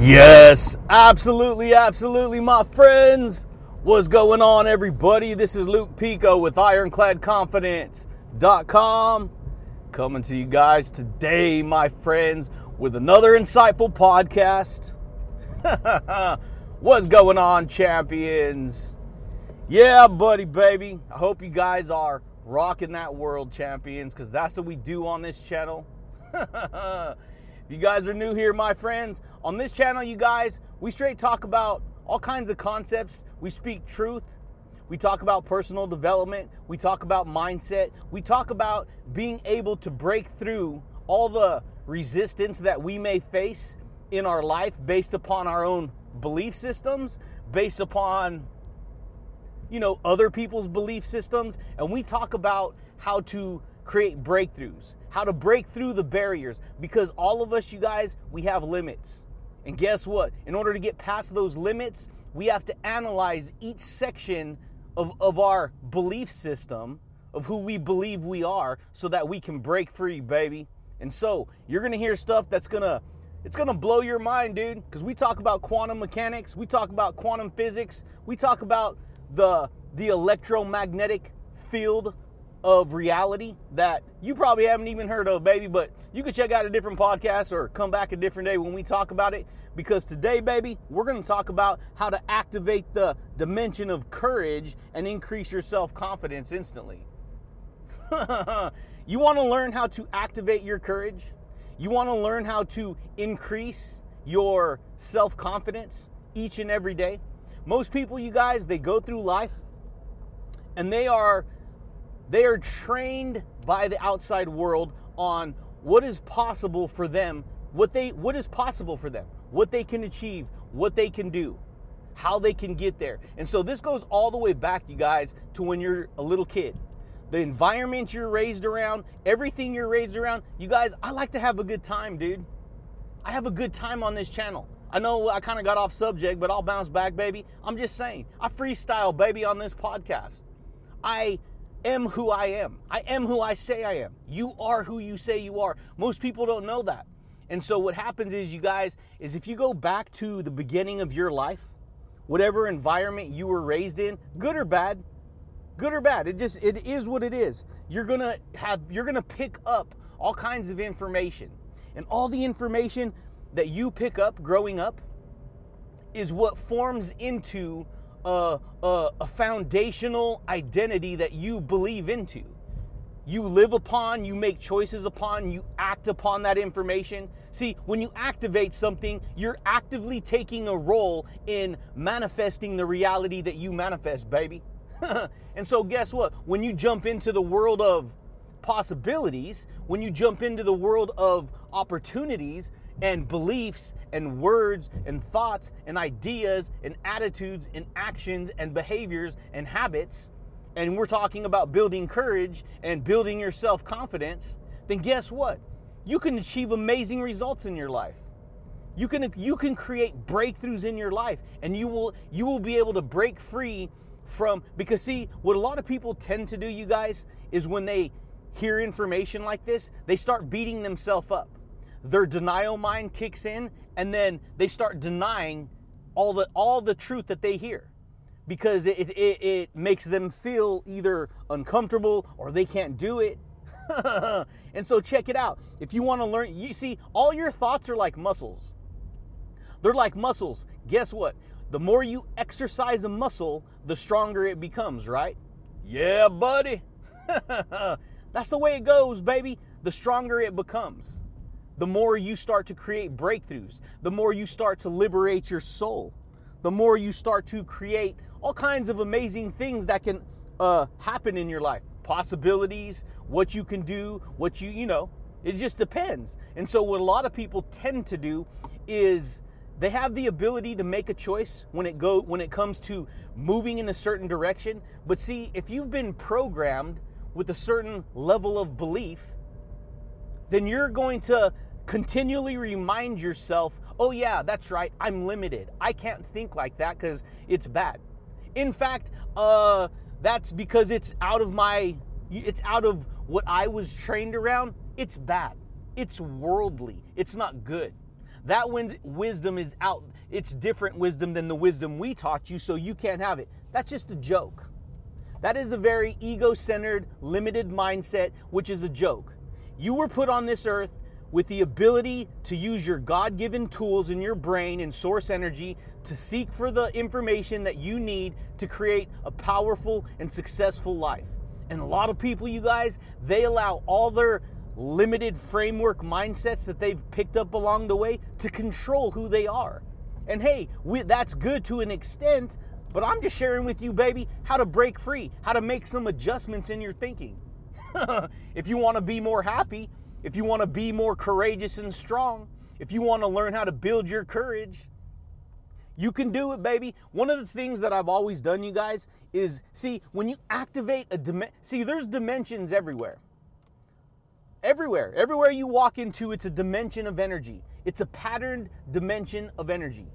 Yes, absolutely, absolutely, my friends. What's going on, everybody? This is Luke Pico with IroncladConfidence.com coming to you guys today, my friends, with another insightful podcast. What's going on, champions? Yeah, buddy, baby. I hope you guys are rocking that world, champions, because that's what we do on this channel. If you guys are new here, my friends, on this channel, you guys, we straight talk about all kinds of concepts. We speak truth. We talk about personal development. We talk about mindset. We talk about being able to break through all the resistance that we may face in our life based upon our own belief systems, based upon you know other people's belief systems, and we talk about how to create breakthroughs, how to break through the barriers, because all of us, you guys, we have limits. And guess what? In order to get past those limits, we have to analyze each section of, of our belief system, of who we believe we are, so that we can break free, baby. And so you're gonna hear stuff that's gonna it's gonna blow your mind, dude. Because we talk about quantum mechanics, we talk about quantum physics, we talk about the the electromagnetic field of reality that you probably haven't even heard of, baby. But you can check out a different podcast or come back a different day when we talk about it. Because today, baby, we're going to talk about how to activate the dimension of courage and increase your self confidence instantly. you want to learn how to activate your courage? You want to learn how to increase your self confidence each and every day? Most people, you guys, they go through life and they are they are trained by the outside world on what is possible for them, what they what is possible for them, what they can achieve, what they can do, how they can get there. And so this goes all the way back, you guys, to when you're a little kid. The environment you're raised around, everything you're raised around. You guys, I like to have a good time, dude. I have a good time on this channel. I know I kind of got off subject, but I'll bounce back, baby. I'm just saying, I freestyle, baby, on this podcast. I am who I am. I am who I say I am. You are who you say you are. Most people don't know that. And so what happens is you guys is if you go back to the beginning of your life, whatever environment you were raised in, good or bad, good or bad, it just it is what it is. You're going to have you're going to pick up all kinds of information. And all the information that you pick up growing up is what forms into a, a, a foundational identity that you believe into. You live upon, you make choices upon, you act upon that information. See, when you activate something, you're actively taking a role in manifesting the reality that you manifest, baby. and so, guess what? When you jump into the world of possibilities, when you jump into the world of opportunities, and beliefs and words and thoughts and ideas and attitudes and actions and behaviors and habits, and we're talking about building courage and building your self confidence, then guess what? You can achieve amazing results in your life. You can you can create breakthroughs in your life and you will you will be able to break free from because see what a lot of people tend to do you guys is when they hear information like this, they start beating themselves up their denial mind kicks in and then they start denying all the all the truth that they hear. Because it, it, it makes them feel either uncomfortable or they can't do it. And so check it out. If you want to learn you see all your thoughts are like muscles. They're like muscles. Guess what? The more you exercise a muscle the stronger it becomes right? Yeah buddy. That's the way it goes baby. The stronger it becomes the more you start to create breakthroughs, the more you start to liberate your soul, the more you start to create all kinds of amazing things that can uh, happen in your life. Possibilities, what you can do, what you, you know, it just depends. And so, what a lot of people tend to do is they have the ability to make a choice when it go when it comes to moving in a certain direction but see if you've been programmed with a certain level of belief then you're going to continually remind yourself, oh, yeah, that's right, I'm limited. I can't think like that because it's bad. In fact, uh, that's because it's out of my, it's out of what I was trained around. It's bad. It's worldly. It's not good. that wisdom is out. It's different wisdom than the wisdom we taught you, so you can't have it. That's just a joke. That is a very ego centered, limited mindset, which is a joke. You were put on this earth with the ability to use your God given tools in your brain and source energy to seek for the information that you need to create a powerful and successful life. And a lot of people, you guys, they allow all their limited framework mindsets that they've picked up along the way to control who they are. And hey, we, that's good to an extent, but I'm just sharing with you, baby, how to break free, how to make some adjustments in your thinking. if you want to be more happy, if you want to be more courageous and strong, if you want to learn how to build your courage, you can do it, baby. One of the things that I've always done, you guys, is see, when you activate a dimension, see, there's dimensions everywhere. Everywhere. Everywhere you walk into, it's a dimension of energy. It's a patterned dimension of energy.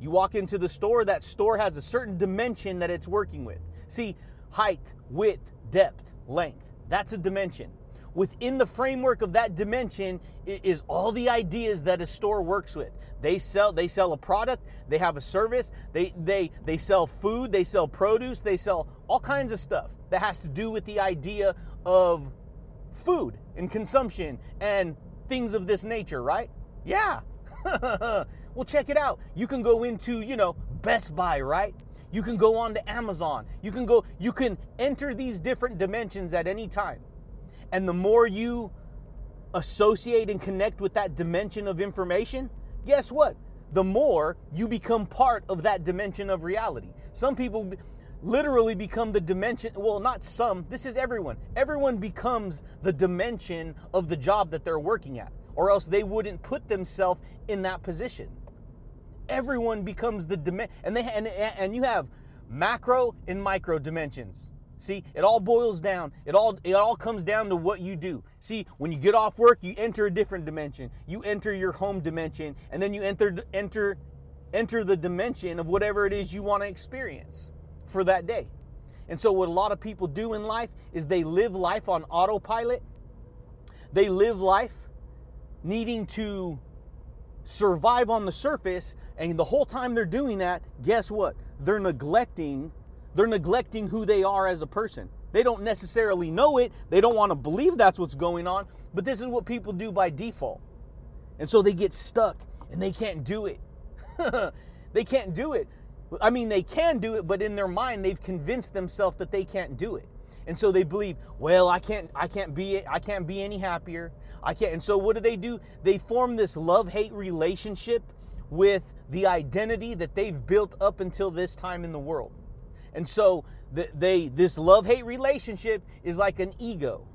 You walk into the store, that store has a certain dimension that it's working with. See, height, width, depth, length. That's a dimension within the framework of that dimension is all the ideas that a store works with. They sell they sell a product they have a service they they they sell food they sell produce they sell all kinds of stuff that has to do with the idea of food and consumption and things of this nature right? Yeah. Well check it out. You can go into you know best buy right? You can go on to amazon. You can go you can enter these different dimensions at any time and the more you associate and connect with that dimension of information, guess what? The more you become part of that dimension of reality. Some people literally become the dimension, well, not some, this is everyone. Everyone becomes the dimension of the job that they're working at, or else they wouldn't put themselves in that position. Everyone becomes the dimension, and, they, and, and you have macro and micro dimensions. See, it all boils down. It all it all comes down to what you do. See, when you get off work, you enter a different dimension. You enter your home dimension, and then you enter enter enter the dimension of whatever it is you want to experience for that day. And so what a lot of people do in life is they live life on autopilot. They live life needing to survive on the surface, and the whole time they're doing that, guess what? They're neglecting they're neglecting who they are as a person. They don't necessarily know it, they don't want to believe that's what's going on, but this is what people do by default. And so they get stuck and they can't do it. they can't do it. I mean, they can do it, but in their mind, they've convinced themselves that they can't do it. And so they believe, well, I can't, I can't be, I can't be any happier. I can't. And so what do they do? They form this love-hate relationship with the identity that they've built up until this time in the world. And so they this love-hate relationship is like an ego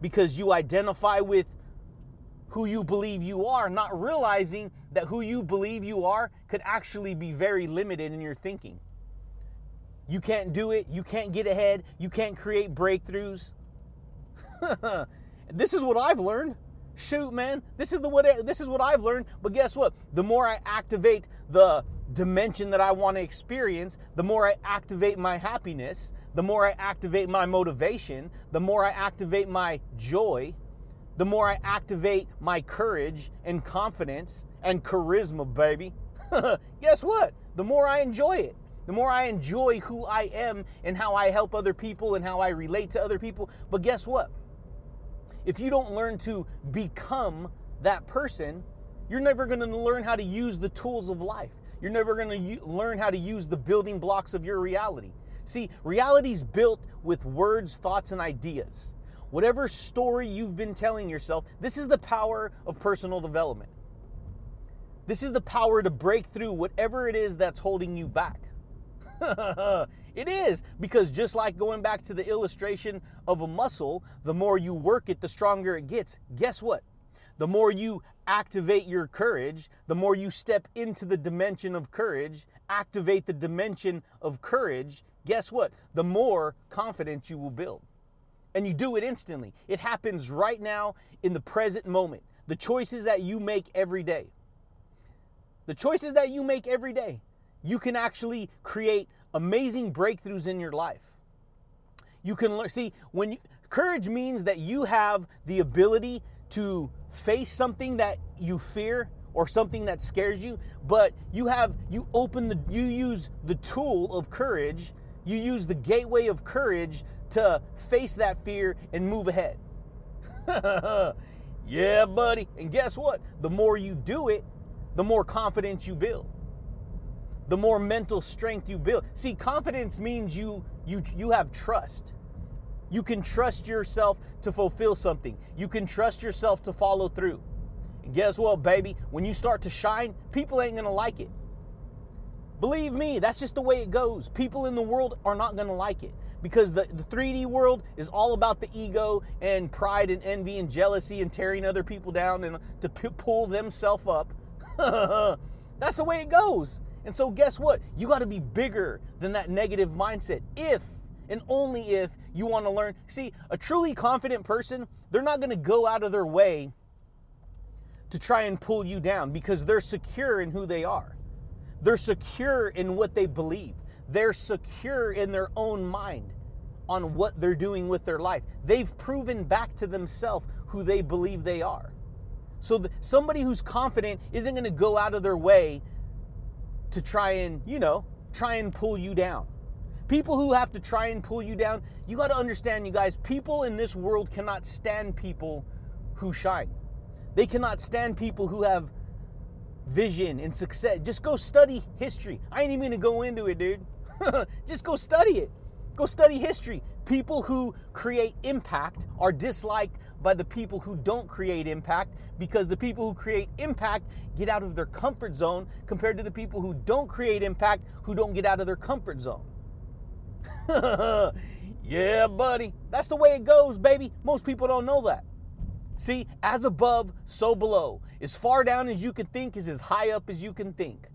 because you identify with who you believe you are, not realizing that who you believe you are could actually be very limited in your thinking. You can't do it, you can't get ahead, you can't create breakthroughs. this is what I've learned. Shoot, man, this is the what this is what I've learned, but guess what? The more I activate the dimension that I want to experience, the more I activate my happiness, the more I activate my motivation, the more I activate my joy, the more I activate my courage and confidence and charisma, baby. Guess what? The more I enjoy it. The more I enjoy who I am and how I help other people and how I relate to other people. But guess what? If you don't learn to become that person, you're never going to learn how to use the tools of life. You're never going to u- learn how to use the building blocks of your reality. See, reality is built with words, thoughts, and ideas. Whatever story you've been telling yourself, this is the power of personal development. This is the power to break through whatever it is that's holding you back. it is, because just like going back to the illustration of a muscle, the more you work it, the stronger it gets. Guess what? The more you activate your courage, the more you step into the dimension of courage, activate the dimension of courage, guess what? The more confidence you will build. And you do it instantly. It happens right now in the present moment. The choices that you make every day. The choices that you make every day. You can actually create amazing breakthroughs in your life. You can learn, see, when you, courage means that you have the ability to face something that you fear or something that scares you, but you have you open the you use the tool of courage, you use the gateway of courage to face that fear and move ahead. yeah, buddy. And guess what? The more you do it, the more confidence you build. The more mental strength you build. See, confidence means you you you have trust. You can trust yourself to fulfill something. You can trust yourself to follow through. And guess what, baby? When you start to shine, people ain't gonna like it. Believe me, that's just the way it goes. People in the world are not gonna like it because the, the 3D world is all about the ego and pride and envy and jealousy and tearing other people down and to p- pull themselves up. that's the way it goes. And so, guess what? You got to be bigger than that negative mindset if and only if you want to learn. See, a truly confident person, they're not going to go out of their way to try and pull you down because they're secure in who they are. They're secure in what they believe. They're secure in their own mind on what they're doing with their life. They've proven back to themselves who they believe they are. So the, somebody who's confident isn't going to go out of their way to try and, you know, try and pull you down. People who have to try and pull you down, you got to understand, you guys, people in this world cannot stand people who shine. They cannot stand people who have vision and success. Just go study history. I ain't even gonna go into it, dude. Just go study it. Go study history. People who create impact are disliked by the people who don't create impact because the people who create impact get out of their comfort zone compared to the people who don't create impact who don't get out of their comfort zone. yeah, buddy. That's the way it goes, baby. Most people don't know that. See, as above, so below. As far down as you can think is as high up as you can think.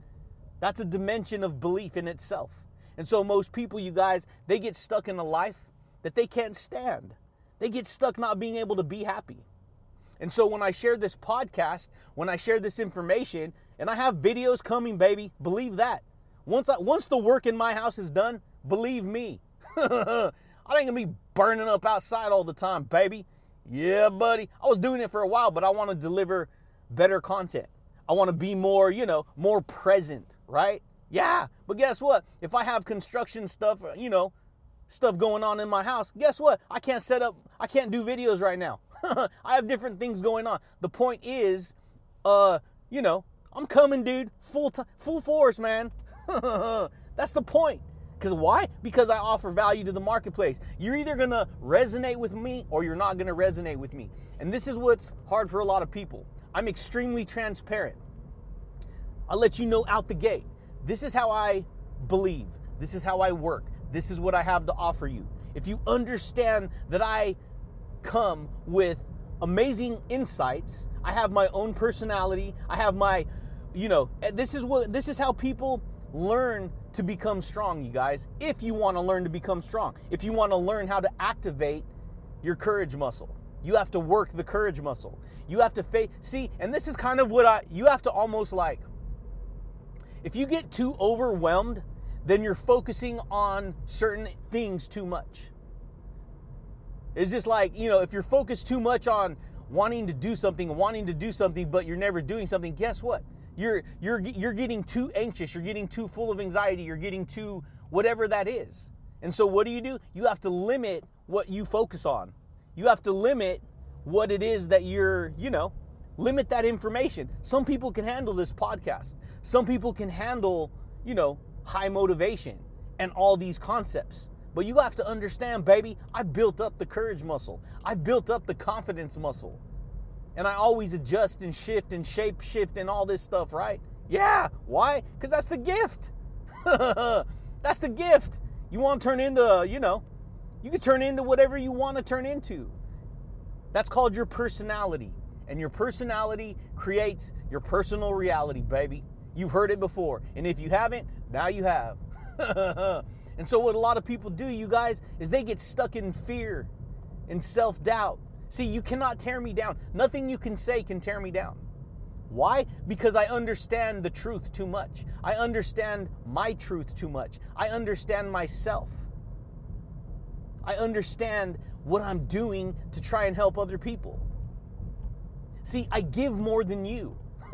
That's a dimension of belief in itself. And so, most people, you guys, they get stuck in a life that they can't stand. They get stuck not being able to be happy. And so, when I share this podcast, when I share this information, and I have videos coming, baby, believe that. Once, I, once the work in my house is done, believe me, I ain't gonna be burning up outside all the time, baby. Yeah, buddy. I was doing it for a while, but I want to deliver better content. I want to be more, you know, more present, right? Yeah. But guess what? If I have construction stuff, you know, stuff going on in my house, guess what? I can't set up, I can't do videos right now. I have different things going on. The point is, uh, you know, I'm coming, dude, full time, full force, man. That's the point. Because why? Because I offer value to the marketplace. You're either going to resonate with me or you're not going to resonate with me. And this is what's hard for a lot of people. I'm extremely transparent. I'll let you know out the gate. This is how I believe. This is how I work. This is what I have to offer you. If you understand that I come with amazing insights, I have my own personality, I have my, you know, eh, this is what this is how people learn to become strong, you guys. If you want to learn to become strong, if you want to learn how to activate your courage muscle, you have to work the courage muscle. You have to face, see, and this is kind of what I, you have to almost like, if you get too overwhelmed, then you're focusing on certain things too much. It's just like, you know, if you're focused too much on wanting to do something, wanting to do something, but you're never doing something, guess what? You're you're you're getting too anxious, you're getting too full of anxiety, you're getting too whatever that is. And so what do you do? You have to limit what you focus on. You have to limit what it is that you're, you know, limit that information. Some people can handle this podcast. Some people can handle, you know, high motivation and all these concepts. But you have to understand, baby, I've built up the courage muscle. I've built up the confidence muscle and I always adjust and shift and shape shift and all this stuff, right? Yeah. Why? Because that's the gift. that's the gift. You want to turn into, you know, you can turn into whatever you want to turn into. That's called your personality. And your personality creates your personal reality, baby. You've heard it before. And if you haven't, now you have. and so, what a lot of people do, you guys, is they get stuck in fear and self doubt See, you cannot tear me down. Nothing you can say can tear me down. Why? Because I understand the truth too much. I understand my truth too much. I understand myself. I understand what I'm doing to try and help other people. See, I give more than you.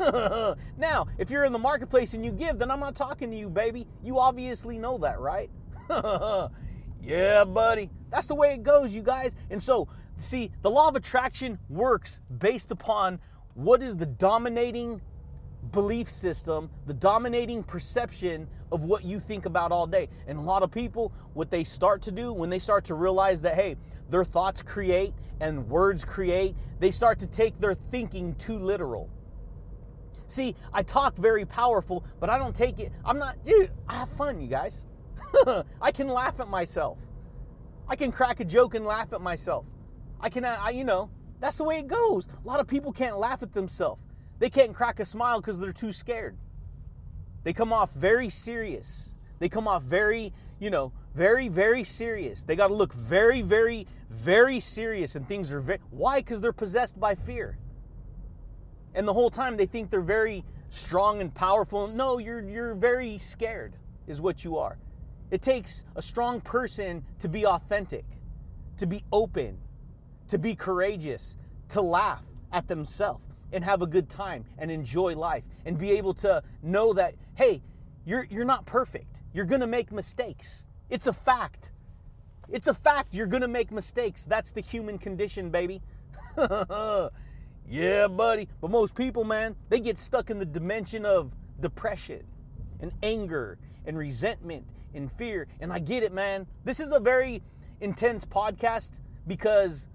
now, if you're in the marketplace and you give, then I'm not talking to you, baby. You obviously know that, right? yeah, buddy. That's the way it goes, you guys. And so, see, the law of attraction works based upon what is the dominating belief system, the dominating perception of what you think about all day. And a lot of people, what they start to do when they start to realize that, hey, their thoughts create and words create, they start to take their thinking too literal. See, I talk very powerful, but I don't take it. I'm not, dude, I have fun, you guys. I can laugh at myself. I can crack a joke and laugh at myself. I can, I, you know, that's the way it goes. A lot of people can't laugh at themselves. They can't crack a smile because they're too scared. They come off very serious. They come off very, you know, very, very serious. They got to look very, very, very serious, and things are very. Why? Because they're possessed by fear. And the whole time they think they're very strong and powerful. No, you're you're very scared, is what you are. It takes a strong person to be authentic, to be open, to be courageous, to laugh at themselves and have a good time and enjoy life and be able to know that, hey, you're, you're not perfect. You're going to make mistakes. It's a fact. It's a fact you're going to make mistakes. That's the human condition, baby. yeah, buddy. But most people, man, they get stuck in the dimension of depression and anger and resentment and fear. And I get it, man. This is a very intense podcast because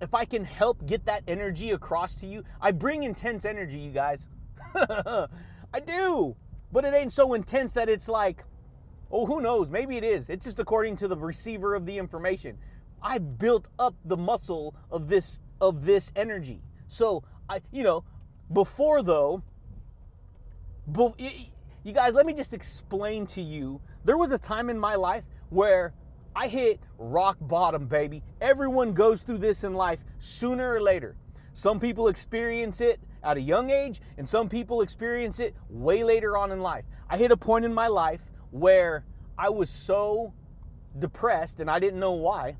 if I can help get that energy across to you, I bring intense energy, you guys. I do. But it ain't so intense that it's like, oh, who knows? Maybe it is. It's just according to the receiver of the information. I built up the muscle of this of this energy. So I, you know, before though, you guys, let me just explain to you. There was a time in my life where I hit rock bottom, baby. Everyone goes through this in life sooner or later. Some people experience it at a young age, and some people experience it way later on in life. I hit a point in my life where I was so depressed and I didn't know why.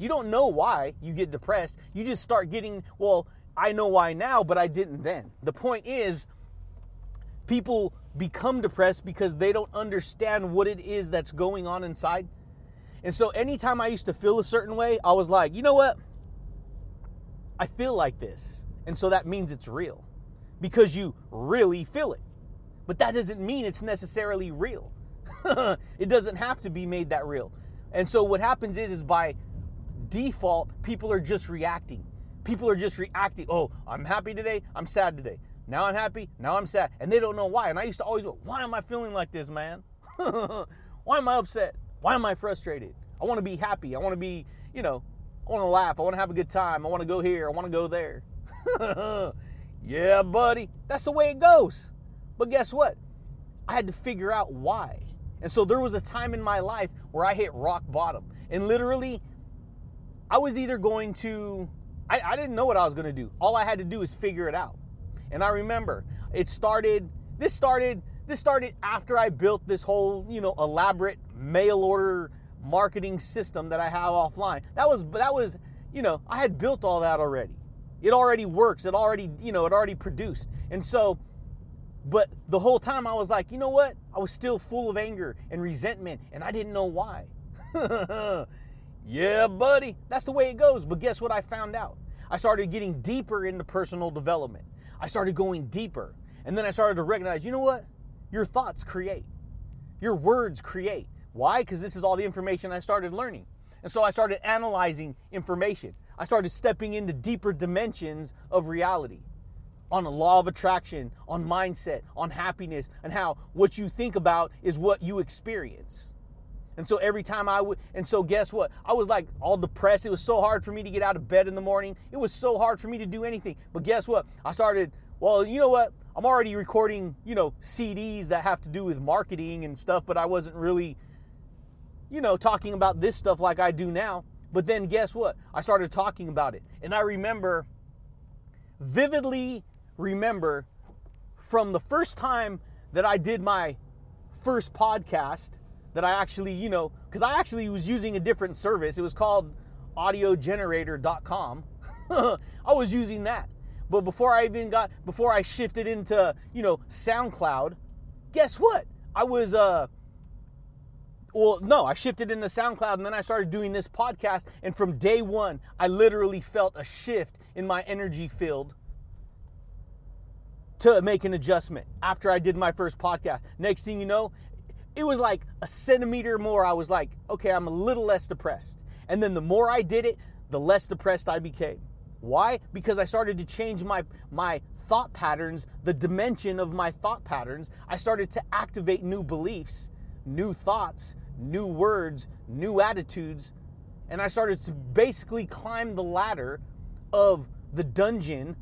You don't know why you get depressed. You just start getting, well, I know why now, but I didn't then. The point is, people become depressed because they don't understand what it is that's going on inside. And so anytime I used to feel a certain way, I was like, you know what? I feel like this. And so that means it's real because you really feel it. But that doesn't mean it's necessarily real. it doesn't have to be made that real. And so what happens is is by default people are just reacting. People are just reacting. Oh, I'm happy today, I'm sad today. Now I'm happy, now I'm sad. And they don't know why. And I used to always go, why am I feeling like this, man? why am I upset? Why am I frustrated? I want to be happy. I want to be, you know, I want to laugh. I want to have a good time. I want to go here. I want to go there. yeah, buddy. That's the way it goes. But guess what? I had to figure out why. And so there was a time in my life where I hit rock bottom. And literally, I was either going to, I, I didn't know what I was going to do. All I had to do is figure it out. And I remember it started, this started this started after I built this whole, you know, elaborate mail order marketing system that I have offline. That was that was, you know, I had built all that already. It already works. It already, you know, it already produced. And so but the whole time I was like, you know what? I was still full of anger and resentment and I didn't know why. yeah, buddy. That's the way it goes. But guess what I found out? I started getting deeper into personal development. I started going deeper. And then I started to recognize, you know what? Your thoughts create, your words create. Why? Because this is all the information I started learning. And so I started analyzing information. I started stepping into deeper dimensions of reality on a law of attraction, on mindset, on happiness, and how what you think about is what you experience. And so every time I would, and so guess what? I was like all depressed. It was so hard for me to get out of bed in the morning. It was so hard for me to do anything. But guess what? I started, well, you know what? I'm already recording, you know, CDs that have to do with marketing and stuff, but I wasn't really, you know, talking about this stuff like I do now. But then guess what? I started talking about it. And I remember, vividly remember, from the first time that I did my first podcast, that I actually, you know, because I actually was using a different service. It was called audiogenerator.com. I was using that. But before I even got, before I shifted into, you know, SoundCloud, guess what? I was, uh, well, no, I shifted into SoundCloud and then I started doing this podcast. And from day one, I literally felt a shift in my energy field to make an adjustment after I did my first podcast. Next thing you know, it was like a centimeter more. I was like, okay, I'm a little less depressed. And then the more I did it, the less depressed I became. Why? Because I started to change my my thought patterns, the dimension of my thought patterns. I started to activate new beliefs, new thoughts, new words, new attitudes, and I started to basically climb the ladder of the dungeon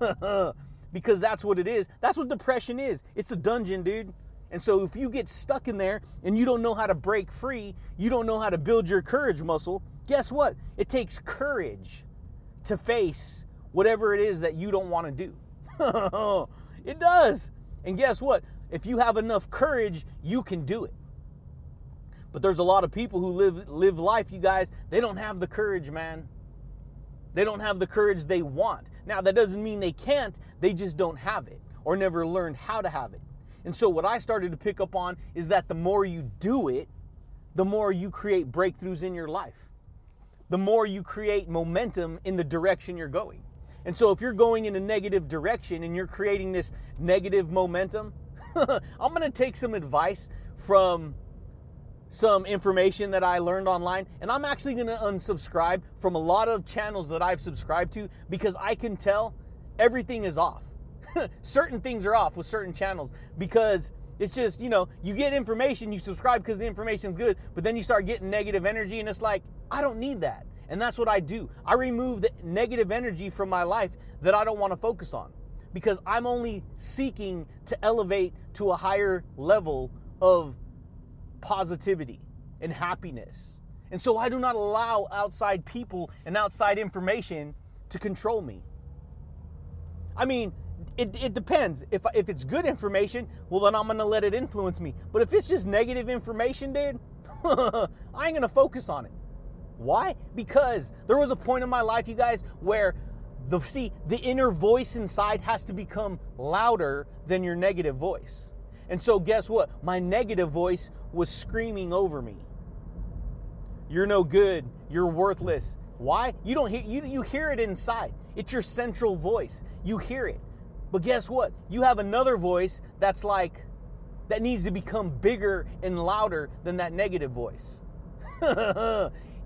because that's what it is. That's what depression is. It's a dungeon, dude. And so if you get stuck in there and you don't know how to break free, you don't know how to build your courage muscle, guess what? It takes courage to face whatever it is that you don't want to do. it does. And guess what? If you have enough courage, you can do it. But there's a lot of people who live live life, you guys, they don't have the courage, man. They don't have the courage they want. Now, that doesn't mean they can't, they just don't have it or never learned how to have it. And so, what I started to pick up on is that the more you do it, the more you create breakthroughs in your life, the more you create momentum in the direction you're going. And so, if you're going in a negative direction and you're creating this negative momentum, I'm gonna take some advice from some information that I learned online, and I'm actually gonna unsubscribe from a lot of channels that I've subscribed to because I can tell everything is off. certain things are off with certain channels because it's just, you know, you get information, you subscribe because the information's good, but then you start getting negative energy and it's like, I don't need that. And that's what I do. I remove the negative energy from my life that I don't want to focus on because I'm only seeking to elevate to a higher level of positivity and happiness. And so I do not allow outside people and outside information to control me. I mean, it, it depends. If, if it's good information, well, then I'm gonna let it influence me. But if it's just negative information, dude, I ain't gonna focus on it. Why? Because there was a point in my life, you guys, where the see the inner voice inside has to become louder than your negative voice. And so guess what? My negative voice was screaming over me. You're no good. You're worthless. Why? You don't hear you, you hear it inside. It's your central voice. You hear it. But guess what? You have another voice that's like, that needs to become bigger and louder than that negative voice.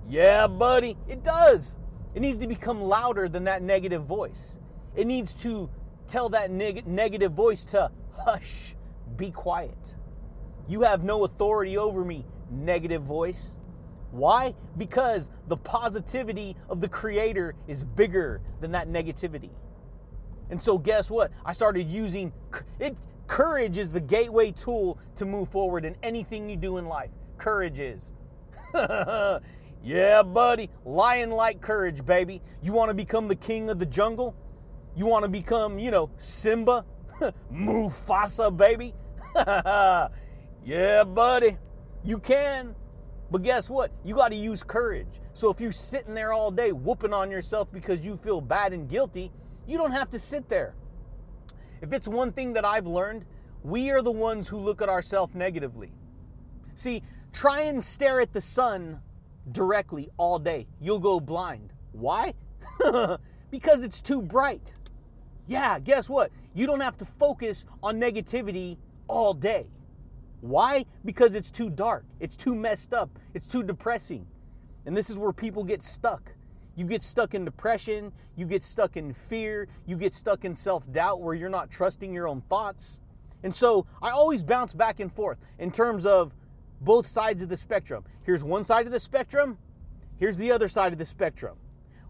yeah, buddy, it does. It needs to become louder than that negative voice. It needs to tell that neg- negative voice to hush, be quiet. You have no authority over me, negative voice. Why? Because the positivity of the Creator is bigger than that negativity. And so, guess what? I started using it. Courage is the gateway tool to move forward in anything you do in life. Courage is. yeah, buddy. Lion like courage, baby. You want to become the king of the jungle? You want to become, you know, Simba? Mufasa, baby? yeah, buddy. You can. But guess what? You got to use courage. So if you're sitting there all day whooping on yourself because you feel bad and guilty, you don't have to sit there. If it's one thing that I've learned, we are the ones who look at ourselves negatively. See, try and stare at the sun directly all day. You'll go blind. Why? because it's too bright. Yeah, guess what? You don't have to focus on negativity all day. Why? Because it's too dark. It's too messed up. It's too depressing. And this is where people get stuck. You get stuck in depression, you get stuck in fear, you get stuck in self doubt where you're not trusting your own thoughts. And so I always bounce back and forth in terms of both sides of the spectrum. Here's one side of the spectrum, here's the other side of the spectrum.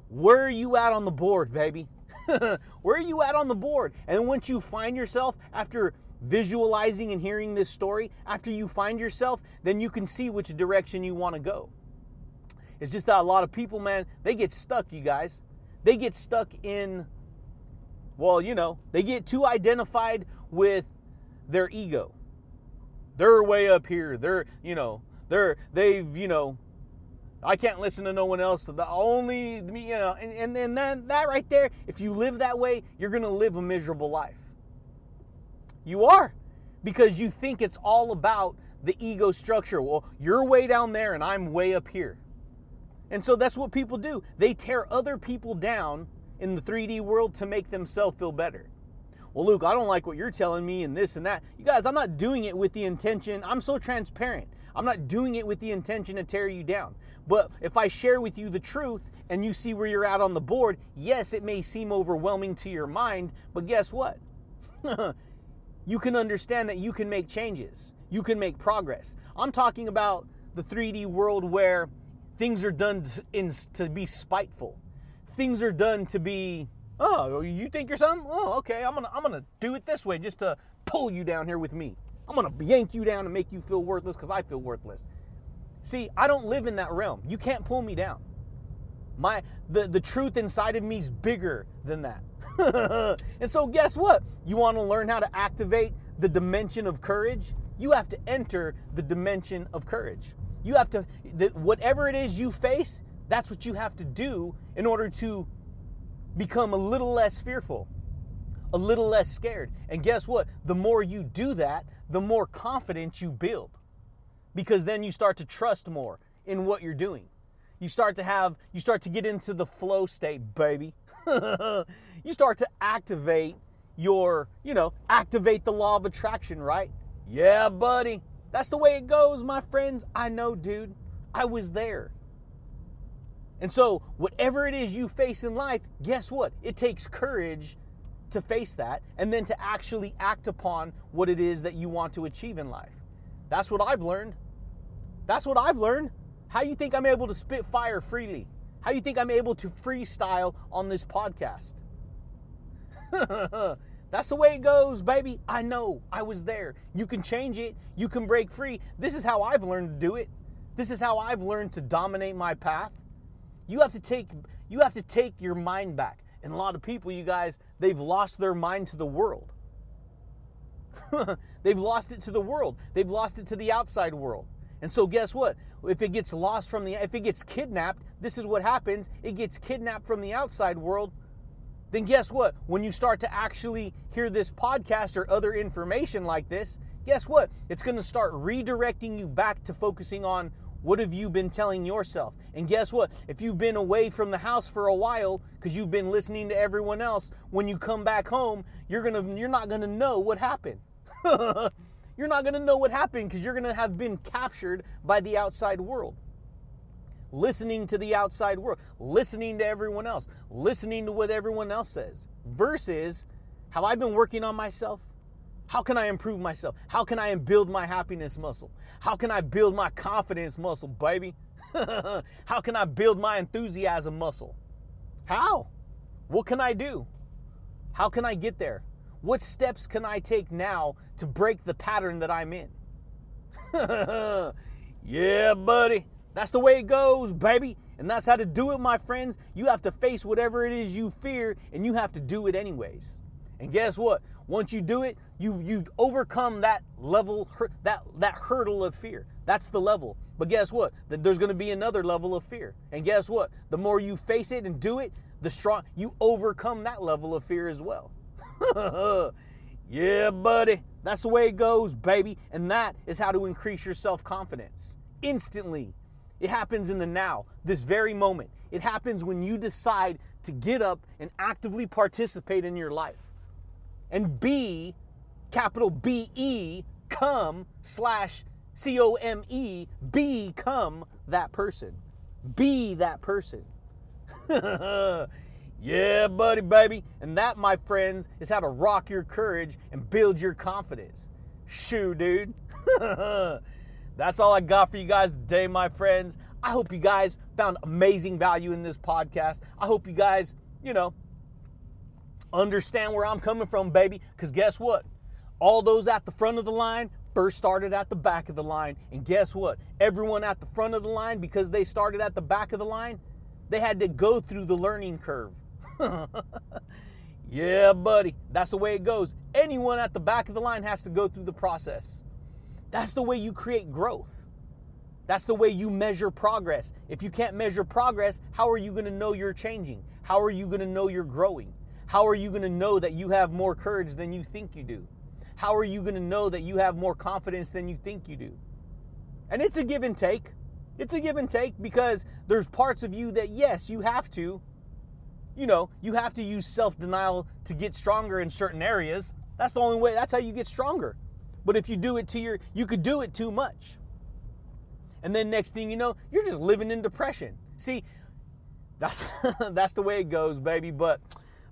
Where are you at on the board, baby? Where are you at on the board? And once you find yourself after visualizing and hearing this story, after you find yourself, then you can see which direction you want to go. It's just that a lot of people, man, they get stuck, you guys. They get stuck in, well, you know, they get too identified with their ego. They're way up here. They're, you know, they're, they've, you know, I can't listen to no one else. The only, you know, and, and, and then that right there, if you live that way, you're going to live a miserable life. You are. Because you think it's all about the ego structure. Well, you're way down there and I'm way up here. And so that's what people do. They tear other people down in the 3D world to make themselves feel better. Well, Luke, I don't like what you're telling me and this and that. You guys, I'm not doing it with the intention. I'm so transparent. I'm not doing it with the intention to tear you down. But if I share with you the truth and you see where you're at on the board, yes, it may seem overwhelming to your mind, but guess what? you can understand that you can make changes, you can make progress. I'm talking about the 3D world where things are done in, to be spiteful, things are done to be, oh, you think you're something? Oh, okay, I'm gonna, I'm gonna do it this way just to pull you down here with me. I'm gonna yank you down and make you feel worthless because I feel worthless. See, I don't live in that realm. You can't pull me down. My the, the truth inside of me is bigger than that. and so guess what? You want to learn how to activate the dimension of courage? You have to enter the dimension of courage. You have to the, whatever it is you face, that's what you have to do in order to become a little less fearful, a little less scared. And guess what? The more you do that, the more confidence you build. Because then you start to trust more in what you're doing. You start to have, you start to get into the flow state, baby. you start to activate your, you know, activate the law of attraction, right? Yeah, buddy. That's the way it goes, my friends. I know, dude. I was there. And so, whatever it is you face in life, guess what? It takes courage to face that and then to actually act upon what it is that you want to achieve in life. That's what I've learned. That's what I've learned. How you think I'm able to spit fire freely? How you think I'm able to freestyle on this podcast? That's the way it goes, baby. I know. I was there. You can change it. You can break free. This is how I've learned to do it. This is how I've learned to dominate my path. You have to take you have to take your mind back. And a lot of people, you guys, they've lost their mind to the world. they've lost it to the world. They've lost it to the outside world. And so guess what? If it gets lost from the if it gets kidnapped, this is what happens. It gets kidnapped from the outside world. Then guess what? When you start to actually hear this podcast or other information like this, guess what? It's going to start redirecting you back to focusing on what have you been telling yourself? And guess what? If you've been away from the house for a while because you've been listening to everyone else, when you come back home, you're going to you're not going to know what happened. you're not going to know what happened because you're going to have been captured by the outside world. Listening to the outside world, listening to everyone else, listening to what everyone else says versus have I been working on myself? How can I improve myself? How can I build my happiness muscle? How can I build my confidence muscle, baby? How can I build my enthusiasm muscle? How? What can I do? How can I get there? What steps can I take now to break the pattern that I'm in? yeah, buddy. That's the way it goes, baby. And that's how to do it, my friends. You have to face whatever it is you fear, and you have to do it anyways. And guess what? Once you do it, you you overcome that level that that hurdle of fear. That's the level. But guess what? There's going to be another level of fear. And guess what? The more you face it and do it, the strong you overcome that level of fear as well. yeah, buddy. That's the way it goes, baby. And that is how to increase your self-confidence. Instantly. It happens in the now, this very moment. It happens when you decide to get up and actively participate in your life and be, capital B E, come slash C O M E, become that person. Be that person. yeah, buddy, baby. And that, my friends, is how to rock your courage and build your confidence. Shoo, dude. That's all I got for you guys today, my friends. I hope you guys found amazing value in this podcast. I hope you guys, you know, Understand where I'm coming from, baby, because guess what? All those at the front of the line first started at the back of the line. And guess what? Everyone at the front of the line, because they started at the back of the line, they had to go through the learning curve. yeah, buddy. That's the way it goes. Anyone at the back of the line has to go through the process. That's the way you create growth. That's the way you measure progress. If you can't measure progress, how are you going to know you're changing? How are you going to know you're growing? How are you going to know that you have more courage than you think you do? How are you going to know that you have more confidence than you think you do? And it's a give and take. It's a give and take because there's parts of you that, yes, you have to. You know, you have to use self denial to get stronger in certain areas. That's the only way, that's how you get stronger. But if you do it to your, you could do it too much. And then next thing you know, you're just living in depression. See, that's that's the way it goes, baby. But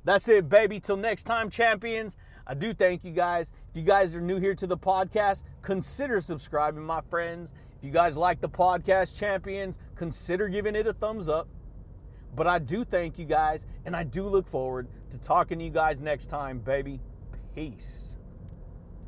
that's it, baby. Till next time, champions. I do thank you guys. If you guys are new here to the podcast, consider subscribing, my friends. If you guys like the podcast, champions, consider giving it a thumbs up. But I do thank you guys, and I do look forward to talking to you guys next time, baby. Peace.